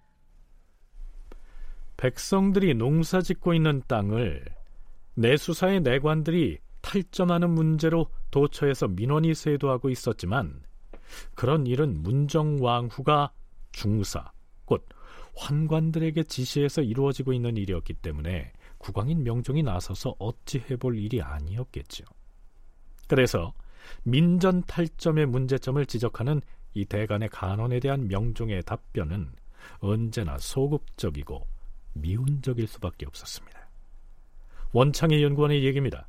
백성들이 농사 짓고 있는 땅을 내수사의 내관들이 탈점하는 문제로 도처에서 민원이 세도하고 있었지만 그런 일은 문정왕후가 중사, 곧 환관들에게 지시해서 이루어지고 있는 일이었기 때문에 국왕인 명종이 나서서 어찌 해볼 일이 아니었겠죠. 그래서 민전 탈점의 문제점을 지적하는 이 대간의 간언에 대한 명종의 답변은 언제나 소극적이고 미운적일 수밖에 없었습니다. 원창의 연구원의 얘기입니다.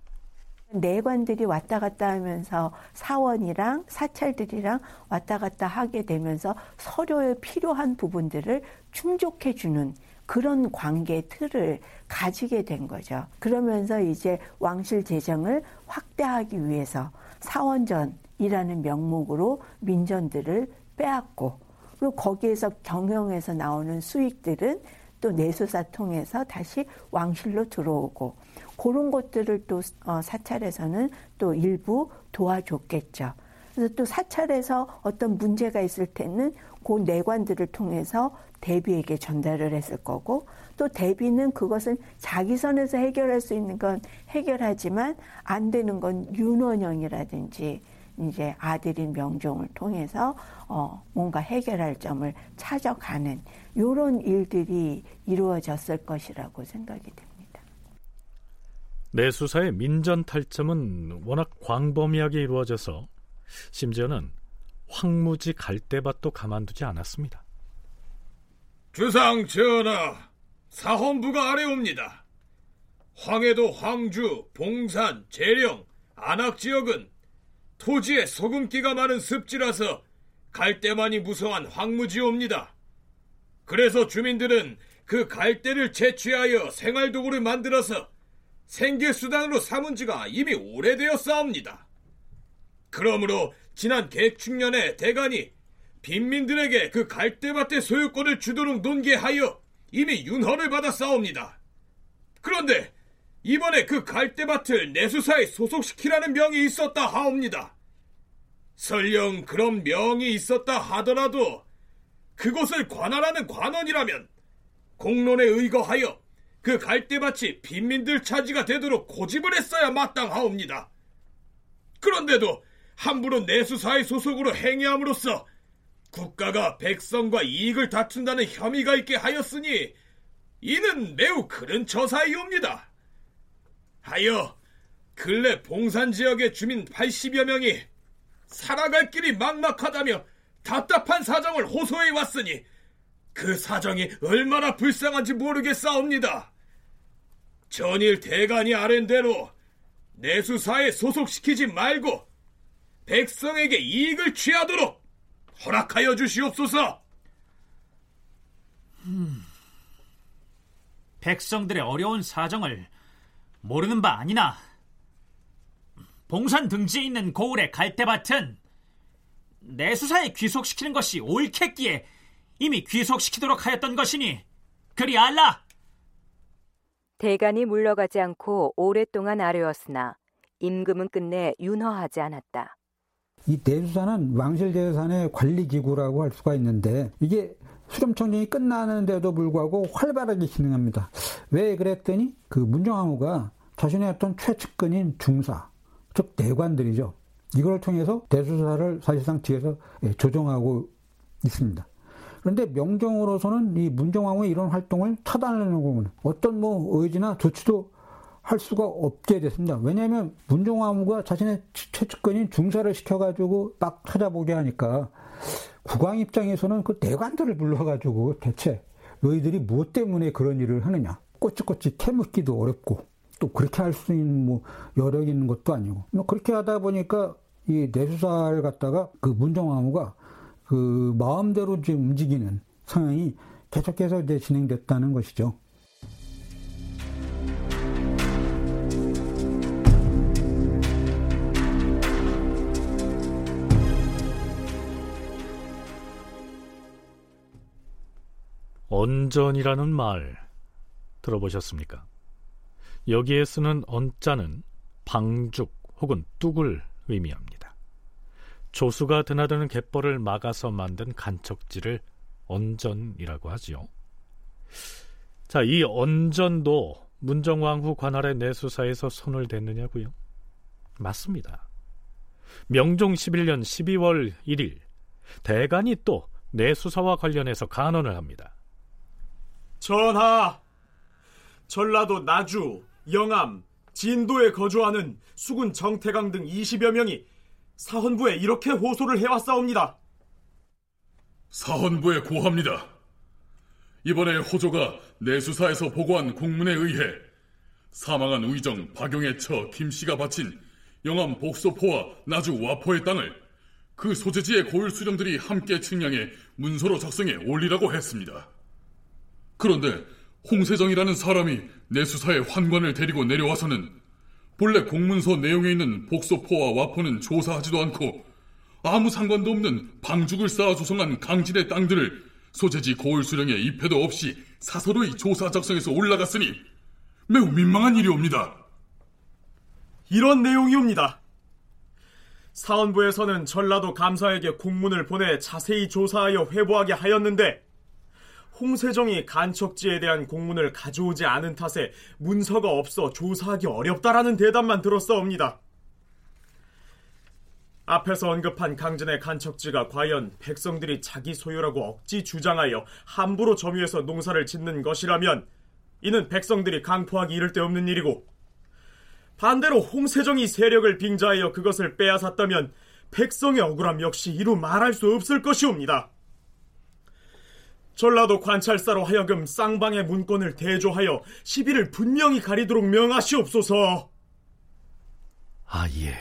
내관들이 왔다 갔다 하면서 사원이랑 사찰들이랑 왔다 갔다 하게 되면서 서로에 필요한 부분들을 충족해 주는 그런 관계 틀을 가지게 된 거죠. 그러면서 이제 왕실 재정을 확대하기 위해서 사원전이라는 명목으로 민전들을 빼앗고 그리고 거기에서 경영에서 나오는 수익들은 또 내수사 통해서 다시 왕실로 들어오고 그런 것들을 또 어, 사찰에서는 또 일부 도와줬겠죠. 그래서 또 사찰에서 어떤 문제가 있을 때는 그 내관들을 통해서 대비에게 전달을 했을 거고 또 대비는 그것은 자기 선에서 해결할 수 있는 건 해결하지만 안 되는 건 윤원영이라든지 이제 아들인 명종을 통해서 어 뭔가 해결할 점을 찾아가는 이런 일들이 이루어졌을 것이라고 생각이 됩니다. 내 수사의 민전 탈점은 워낙 광범위하게 이루어져서 심지어는 황무지 갈대밭도 가만두지 않았습니다. 주상 전하, 사헌부가 아래옵니다. 황해도 황주, 봉산, 재령, 안악 지역은 토지에 소금기가 많은 습지라서 갈대만이 무성한 황무지옵니다. 그래서 주민들은 그 갈대를 채취하여 생활도구를 만들어서 생계수단으로 삼은 지가 이미 오래되었사옵니다. 그러므로 지난 개축년에 대간이 빈민들에게 그 갈대밭의 소유권을 주도록 논계하여 이미 윤허를 받았사옵니다. 그런데 이번에 그 갈대밭을 내수사에 소속시키라는 명이 있었다 하옵니다. 설령 그런 명이 있었다 하더라도 그곳을 관할하는 관원이라면 공론에 의거하여 그 갈대밭이 빈민들 차지가 되도록 고집을 했어야 마땅하옵니다. 그런데도 함부로 내수사의 소속으로 행위함으로써 국가가 백성과 이익을 다툰다는 혐의가 있게 하였으니 이는 매우 그른 처사이옵니다. 하여 근래 봉산 지역의 주민 80여 명이 살아갈 길이 막막하다며 답답한 사정을 호소해 왔으니 그 사정이 얼마나 불쌍한지 모르겠사옵니다. 전일 대간이 아랜 대로 내수사에 소속시키지 말고 백성에게 이익을 취하도록 허락하여 주시옵소서. 음, 백성들의 어려운 사정을 모르는 바 아니나 봉산 등지에 있는 고을의 갈대밭은 내 수사에 귀속시키는 것이 옳겠기에 이미 귀속시키도록 하였던 것이니 그리 알라. 대간이 물러가지 않고 오랫동안 아뢰었으나 임금은 끝내 윤허하지 않았다. 이 내수사는 왕실재산의 관리기구라고 할 수가 있는데 이게 수렴청정이 끝나는데도 불구하고 활발하게 진행합니다. 왜 그랬더니 그 문정왕후가 자신의 어떤 최측근인 중사, 즉 내관들이죠. 이걸 통해서 대수사를 사실상 뒤에서 예, 조정하고 있습니다. 그런데 명정으로서는 이 문정왕후의 이런 활동을 차단하려고 어떤 뭐 의지나 조치도 할 수가 없게 됐습니다. 왜냐하면 문종왕후가 자신의 최측근인 중사를 시켜가지고 막 찾아보게 하니까 국왕 입장에서는 그 대관들을 불러가지고 대체 너희들이 무엇 때문에 그런 일을 하느냐 꼬치꼬치 캐묻기도 어렵고 또 그렇게 할 수 있는 뭐 여력 있는 것도 아니고 뭐 그렇게 하다 보니까 이 내수사를 갖다가 그 문정왕후가 그 마음대로 좀 움직이는 상황이 계속해서 이제 진행됐다는 것이죠. 언전이라는 말 들어보셨습니까? 여기에 쓰는 언자는 방죽 혹은 뚝을 의미합니다. 조수가 드나드는 갯벌을 막아서 만든 간척지를 언전이라고 하지요. 자, 이 언전도 문정왕후 관할의 내수사에서 손을 댔느냐고요? 맞습니다. 명종 11년 12월 1일 대간이 또 내수사와 관련해서 간언을 합니다. 전하, 전라도 나주, 영암, 진도에 거주하는 수군 정태강 등 20여 명이 사헌부에 이렇게 호소를 해왔사옵니다. 사헌부에 고합니다. 이번에 호조가 내수사에서 보고한 공문에 의해 사망한 우의정 박용의 처 김씨가 바친 영암 복소포와 나주 와포의 땅을 그 소재지의 고율 수령들이 함께 측량해 문서로 작성해 올리라고 했습니다. 그런데 홍세정이라는 사람이 내 수사의 환관을 데리고 내려와서는 본래 공문서 내용에 있는 복소포와 와포는 조사하지도 않고 아무 상관도 없는 방죽을 쌓아 조성한 강진의 땅들을 소재지 고을 수령에 입회도 없이 사서로의 조사 작성에서 올라갔으니 매우 민망한 일이옵니다. 이런 내용이옵니다. 사원부에서는 전라도 감사에게 공문을 보내 자세히 조사하여 회부하게 하였는데 홍세정이 간척지에 대한 공문을 가져오지 않은 탓에 문서가 없어 조사하기 어렵다라는 대답만 들었사옵니다. 앞에서 언급한 강진의 간척지가 과연 백성들이 자기 소유라고 억지 주장하여 함부로 점유해서 농사를 짓는 것이라면 이는 백성들이 강포하기 이를 데 없는 일이고 반대로 홍세정이 세력을 빙자하여 그것을 빼앗았다면 백성의 억울함 역시 이루 말할 수 없을 것이옵니다. 전라도 관찰사로 하여금 쌍방의 문건을 대조하여 시비를 분명히 가리도록 명하시옵소서. 아, 예.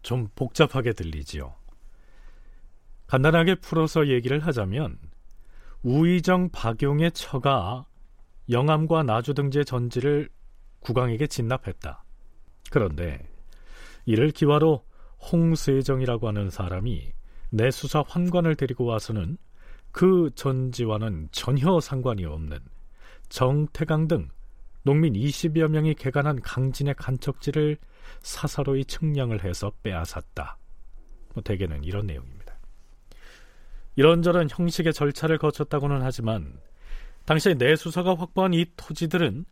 좀 복잡하게 들리지요. 간단하게 풀어서 얘기를 하자면 우의정 박용의 처가 영암과 나주 등지의 전지를 국왕에게 진납했다. 그런데 이를 기화로 홍세정이라고 하는 사람이 내수사 환관을 데리고 와서는 그 전지와는 전혀 상관이 없는 정태강 등 농민 20여 명이 개간한 강진의 간척지를 사사로이 측량을 해서 빼앗았다. 뭐 대개는 이런 내용입니다. 이런저런 형식의 절차를 거쳤다고는 하지만 당시 내수사가 확보한 이 토지들은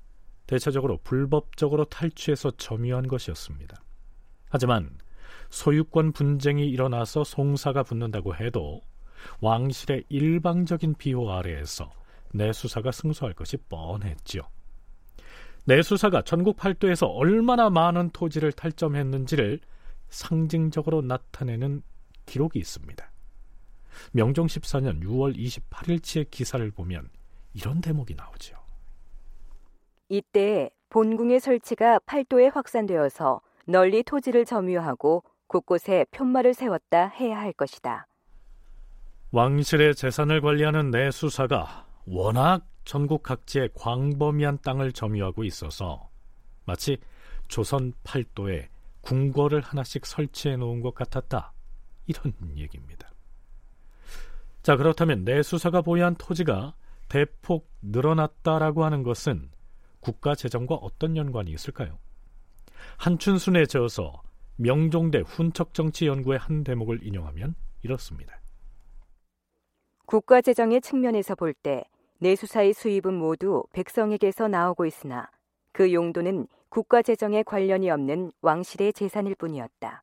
대체적으로 불법적으로 탈취해서 점유한 것이었습니다. 하지만 소유권 분쟁이 일어나서 송사가 붙는다고 해도 왕실의 일방적인 비호 아래에서 내수사가 승소할 것이 뻔했지요. 내수사가 전국 팔도에서 얼마나 많은 토지를 탈점했는지를 상징적으로 나타내는 기록이 있습니다. 명종 14년 6월 28일치의 기사를 보면 이런 대목이 나오죠. 이때 본궁의 설치가 팔도에 확산되어서 널리 토지를 점유하고 곳곳에 편마를 세웠다 해야 할 것이다. 왕실의 재산을 관리하는 내수사가 워낙 전국 각지에 광범위한 땅을 점유하고 있어서 마치 조선 팔도에 궁궐을 하나씩 설치해 놓은 것 같았다. 이런 얘기입니다. 자, 그렇다면 내수사가 보유한 토지가 대폭 늘어났다라고 하는 것은 국가 재정과 어떤 연관이 있을까요? 한춘순에 저어서 명종대 훈척정치 연구의 한 대목을 인용하면 이렇습니다. 국가 재정의 측면에서 볼 때 내수사의 수입은 모두 백성에게서 나오고 있으나 그 용도는 국가 재정에 관련이 없는 왕실의 재산일 뿐이었다.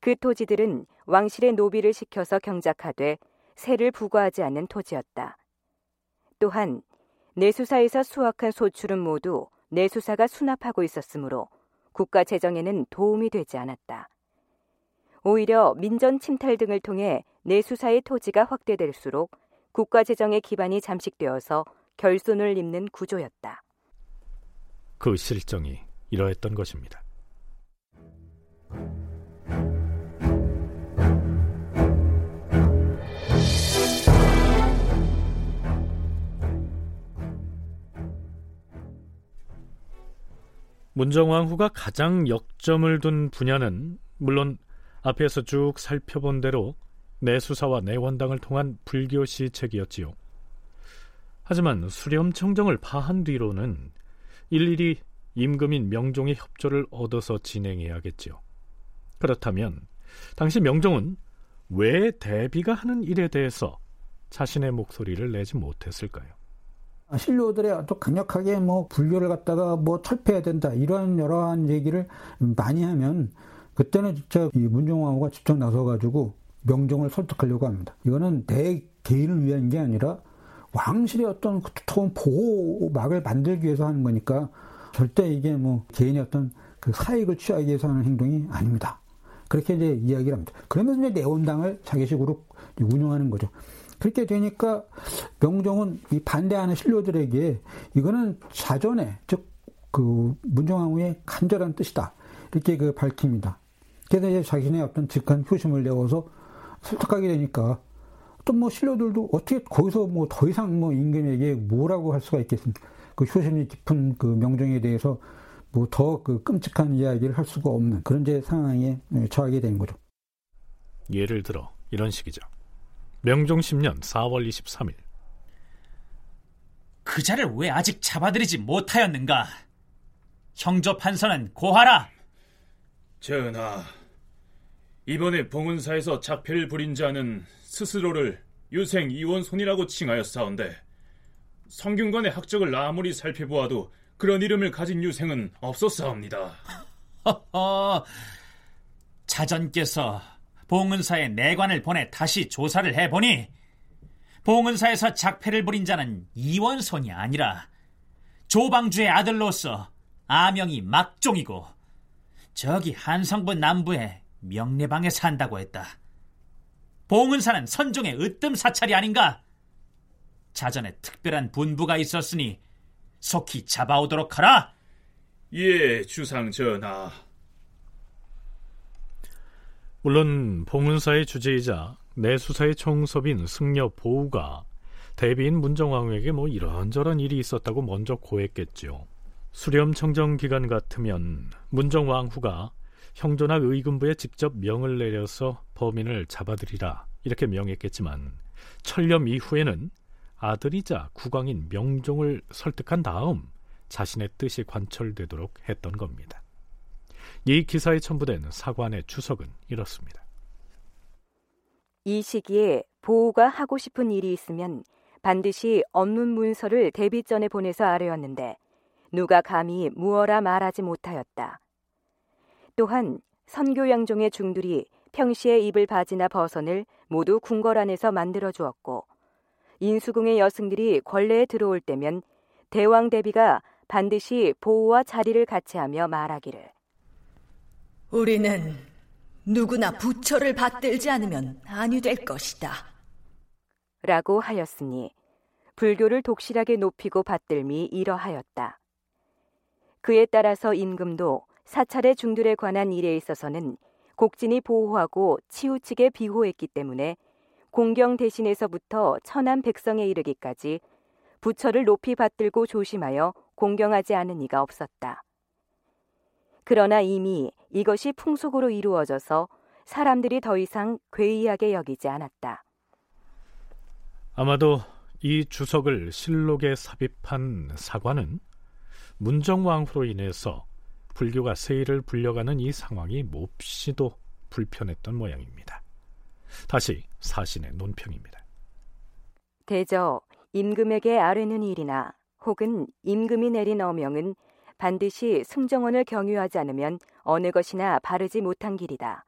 그 토지들은 왕실의 노비를 시켜서 경작하되 세를 부과하지 않는 토지였다. 또한 내수사에서 수확한 소출은 모두 내수사가 수납하고 있었으므로 국가 재정에는 도움이 되지 않았다. 오히려 민전 침탈 등을 통해 내수사의 토지가 확대될수록 국가 재정의 기반이 잠식되어서 결손을 입는 구조였다. 그 실정이 이러했던 것입니다. 문정왕후가 가장 역점을 둔 분야는 물론 앞에서 쭉 살펴본 대로 내수사와 내원당을 통한 불교 시책이었지요. 하지만 수렴청정을 파한 뒤로는 일일이 임금인 명종의 협조를 얻어서 진행해야겠지요. 그렇다면 당시 명종은 왜 대비가 하는 일에 대해서 자신의 목소리를 내지 못했을까요? 신료들의 아주 강력하게 뭐 불교를 갖다가 뭐 철폐해야 된다 이러한 여러한 얘기를 많이 하면 그때는 진짜 이 문종왕후가 직접 나서가지고 명종을 설득하려고 합니다. 이거는 내 개인을 위한 게 아니라 왕실의 어떤 그 두터운 보호막을 만들기 위해서 하는 거니까 절대 이게 뭐 개인의 어떤 그 사익을 취하기 위해서 하는 행동이 아닙니다. 그렇게 이제 이야기를 합니다. 그러면서 이제 내원당을 자기식으로 운영하는 거죠. 그렇게 되니까 명종은 이 반대하는 신료들에게 이거는 자전에 즉 그 문정왕후의 간절한 뜻이다 이렇게 그 밝힙니다. 그래서 이제 자신의 어떤 직한 효심을 내어서 설득하게 되니까 또 뭐 신료들도 어떻게 거기서 뭐 더 이상 뭐 임금에게 뭐라고 할 수가 있겠습니까? 그 효심이 깊은 그 명종에 대해서 뭐 더 그 끔찍한 이야기를 할 수가 없는 그런 제 상황에 처하게 된 거죠. 예를 들어 이런 식이죠. 명종 10년 4월 23일 그자를 왜 아직 잡아들이지 못하였는가? 형조 판서는 고하라. 전하, 이번에 봉은사에서 작패를 부린 자는 스스로를 유생 이원손이라고 칭하였사온데 성균관의 학적을 아무리 살펴보아도 그런 이름을 가진 유생은 없었사옵니다. 자전께서 봉은사에 내관을 보내 다시 조사를 해보니 봉은사에서 작패를 부린 자는 이원손이 아니라 조방주의 아들로서 아명이 막종이고 저기 한성부 남부에 명례방에 산다고 했다. 봉은사는 선종의 으뜸 사찰이 아닌가? 자전에 특별한 분부가 있었으니 속히 잡아오도록 하라. 예, 주상 전하. 물론 봉은사의 주제이자 내수사의 총섭인 승려 보우가 대비인 문정왕후에게 뭐 이런저런 일이 있었다고 먼저 고했겠죠. 수렴 청정 기간 같으면 문정왕후가 형조나 의금부에 직접 명을 내려서 범인을 잡아들이라 이렇게 명했겠지만 철렴 이후에는 아들이자 국왕인 명종을 설득한 다음 자신의 뜻이 관철되도록 했던 겁니다. 이 기사에 첨부된 사관의 주석은 이렇습니다. 이 시기에 보호가 하고 싶은 일이 있으면 반드시 업문 문서를 대비 전에 보내서 아뢰었는데 누가 감히 무어라 말하지 못하였다. 또한 선교 양종의 중들이 평시에 입을 바지나 버선을 모두 궁궐 안에서 만들어 주었고 인수궁의 여승들이 권례에 들어올 때면 대왕 대비가 반드시 보호와 자리를 같이 하며 말하기를 우리는 누구나 부처를 받들지 않으면 아니 될 것이다. 라고 하였으니 불교를 독실하게 높이고 받들미 이러하였다. 그에 따라서 임금도 사찰의 중들에 관한 일에 있어서는 곡진이 보호하고 치우치게 비호했기 때문에 공경 대신에서부터 천한 백성에 이르기까지 부처를 높이 받들고 조심하여 공경하지 않은 이가 없었다. 그러나 이미 이것이 풍속으로 이루어져서 사람들이 더 이상 괴이하게 여기지 않았다. 아마도 이 주석을 실록에 삽입한 사관은 문정왕후로 인해서 불교가 세일을 불려가는 이 상황이 몹시도 불편했던 모양입니다. 다시 사신의 논평입니다. 대저 임금에게 아뢰는 일이나 혹은 임금이 내린 어명은 반드시 승정원을 경유하지 않으면 어느 것이나 바르지 못한 길이다.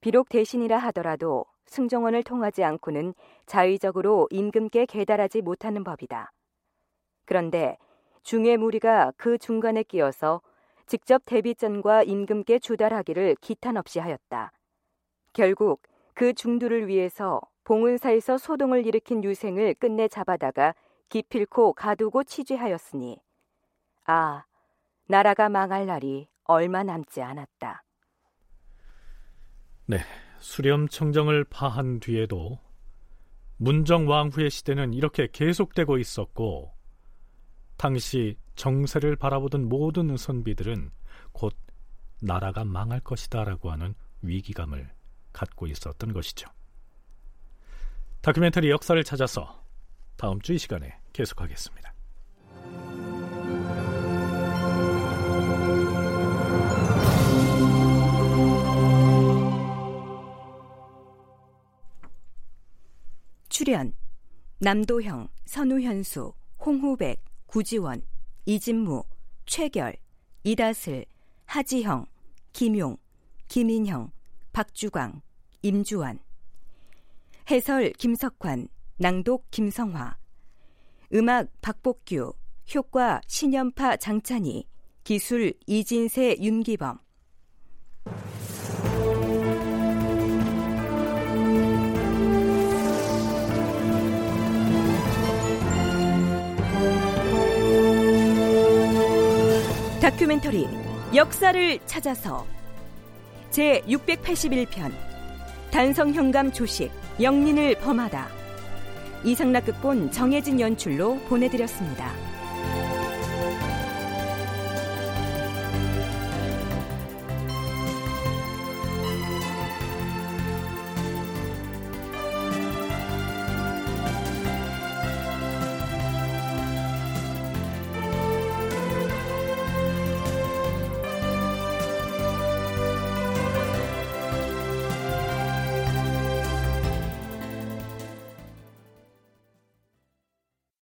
비록 대신이라 하더라도 승정원을 통하지 않고는 자의적으로 임금께 계달하지 못하는 법이다. 그런데 중의 무리가 그 중간에 끼어서 직접 대비전과 임금께 주달하기를 기탄 없이 하였다. 결국 그 중두를 위해서 봉은사에서 소동을 일으킨 유생을 끝내 잡아다가 기필코 가두고 취재하였으니 아 나라가 망할 날이 얼마 남지 않았다. 네, 수렴 청정을 파한 뒤에도 문정 왕후의 시대는 이렇게 계속되고 있었고 당시 정세를 바라보던 모든 선비들은 곧 나라가 망할 것이다라고 하는 위기감을 갖고 있었던 것이죠. 다큐멘터리 역사를 찾아서 다음 주 이 시간에 계속하겠습니다. 출연 남도형, 선우현수, 홍후백, 구지원, 이진무, 최결, 이다슬, 하지형, 김용, 김인형, 박주광, 임주환. 해설 김석환, 낭독 김성화. 음악 박복규, 효과 신연파 장찬희, 기술 이진세 윤기범 다큐멘터리 역사를 찾아서 제 681편 단성현감 조식 영린을 범하다 이상락 극본 정혜진 연출로 보내드렸습니다.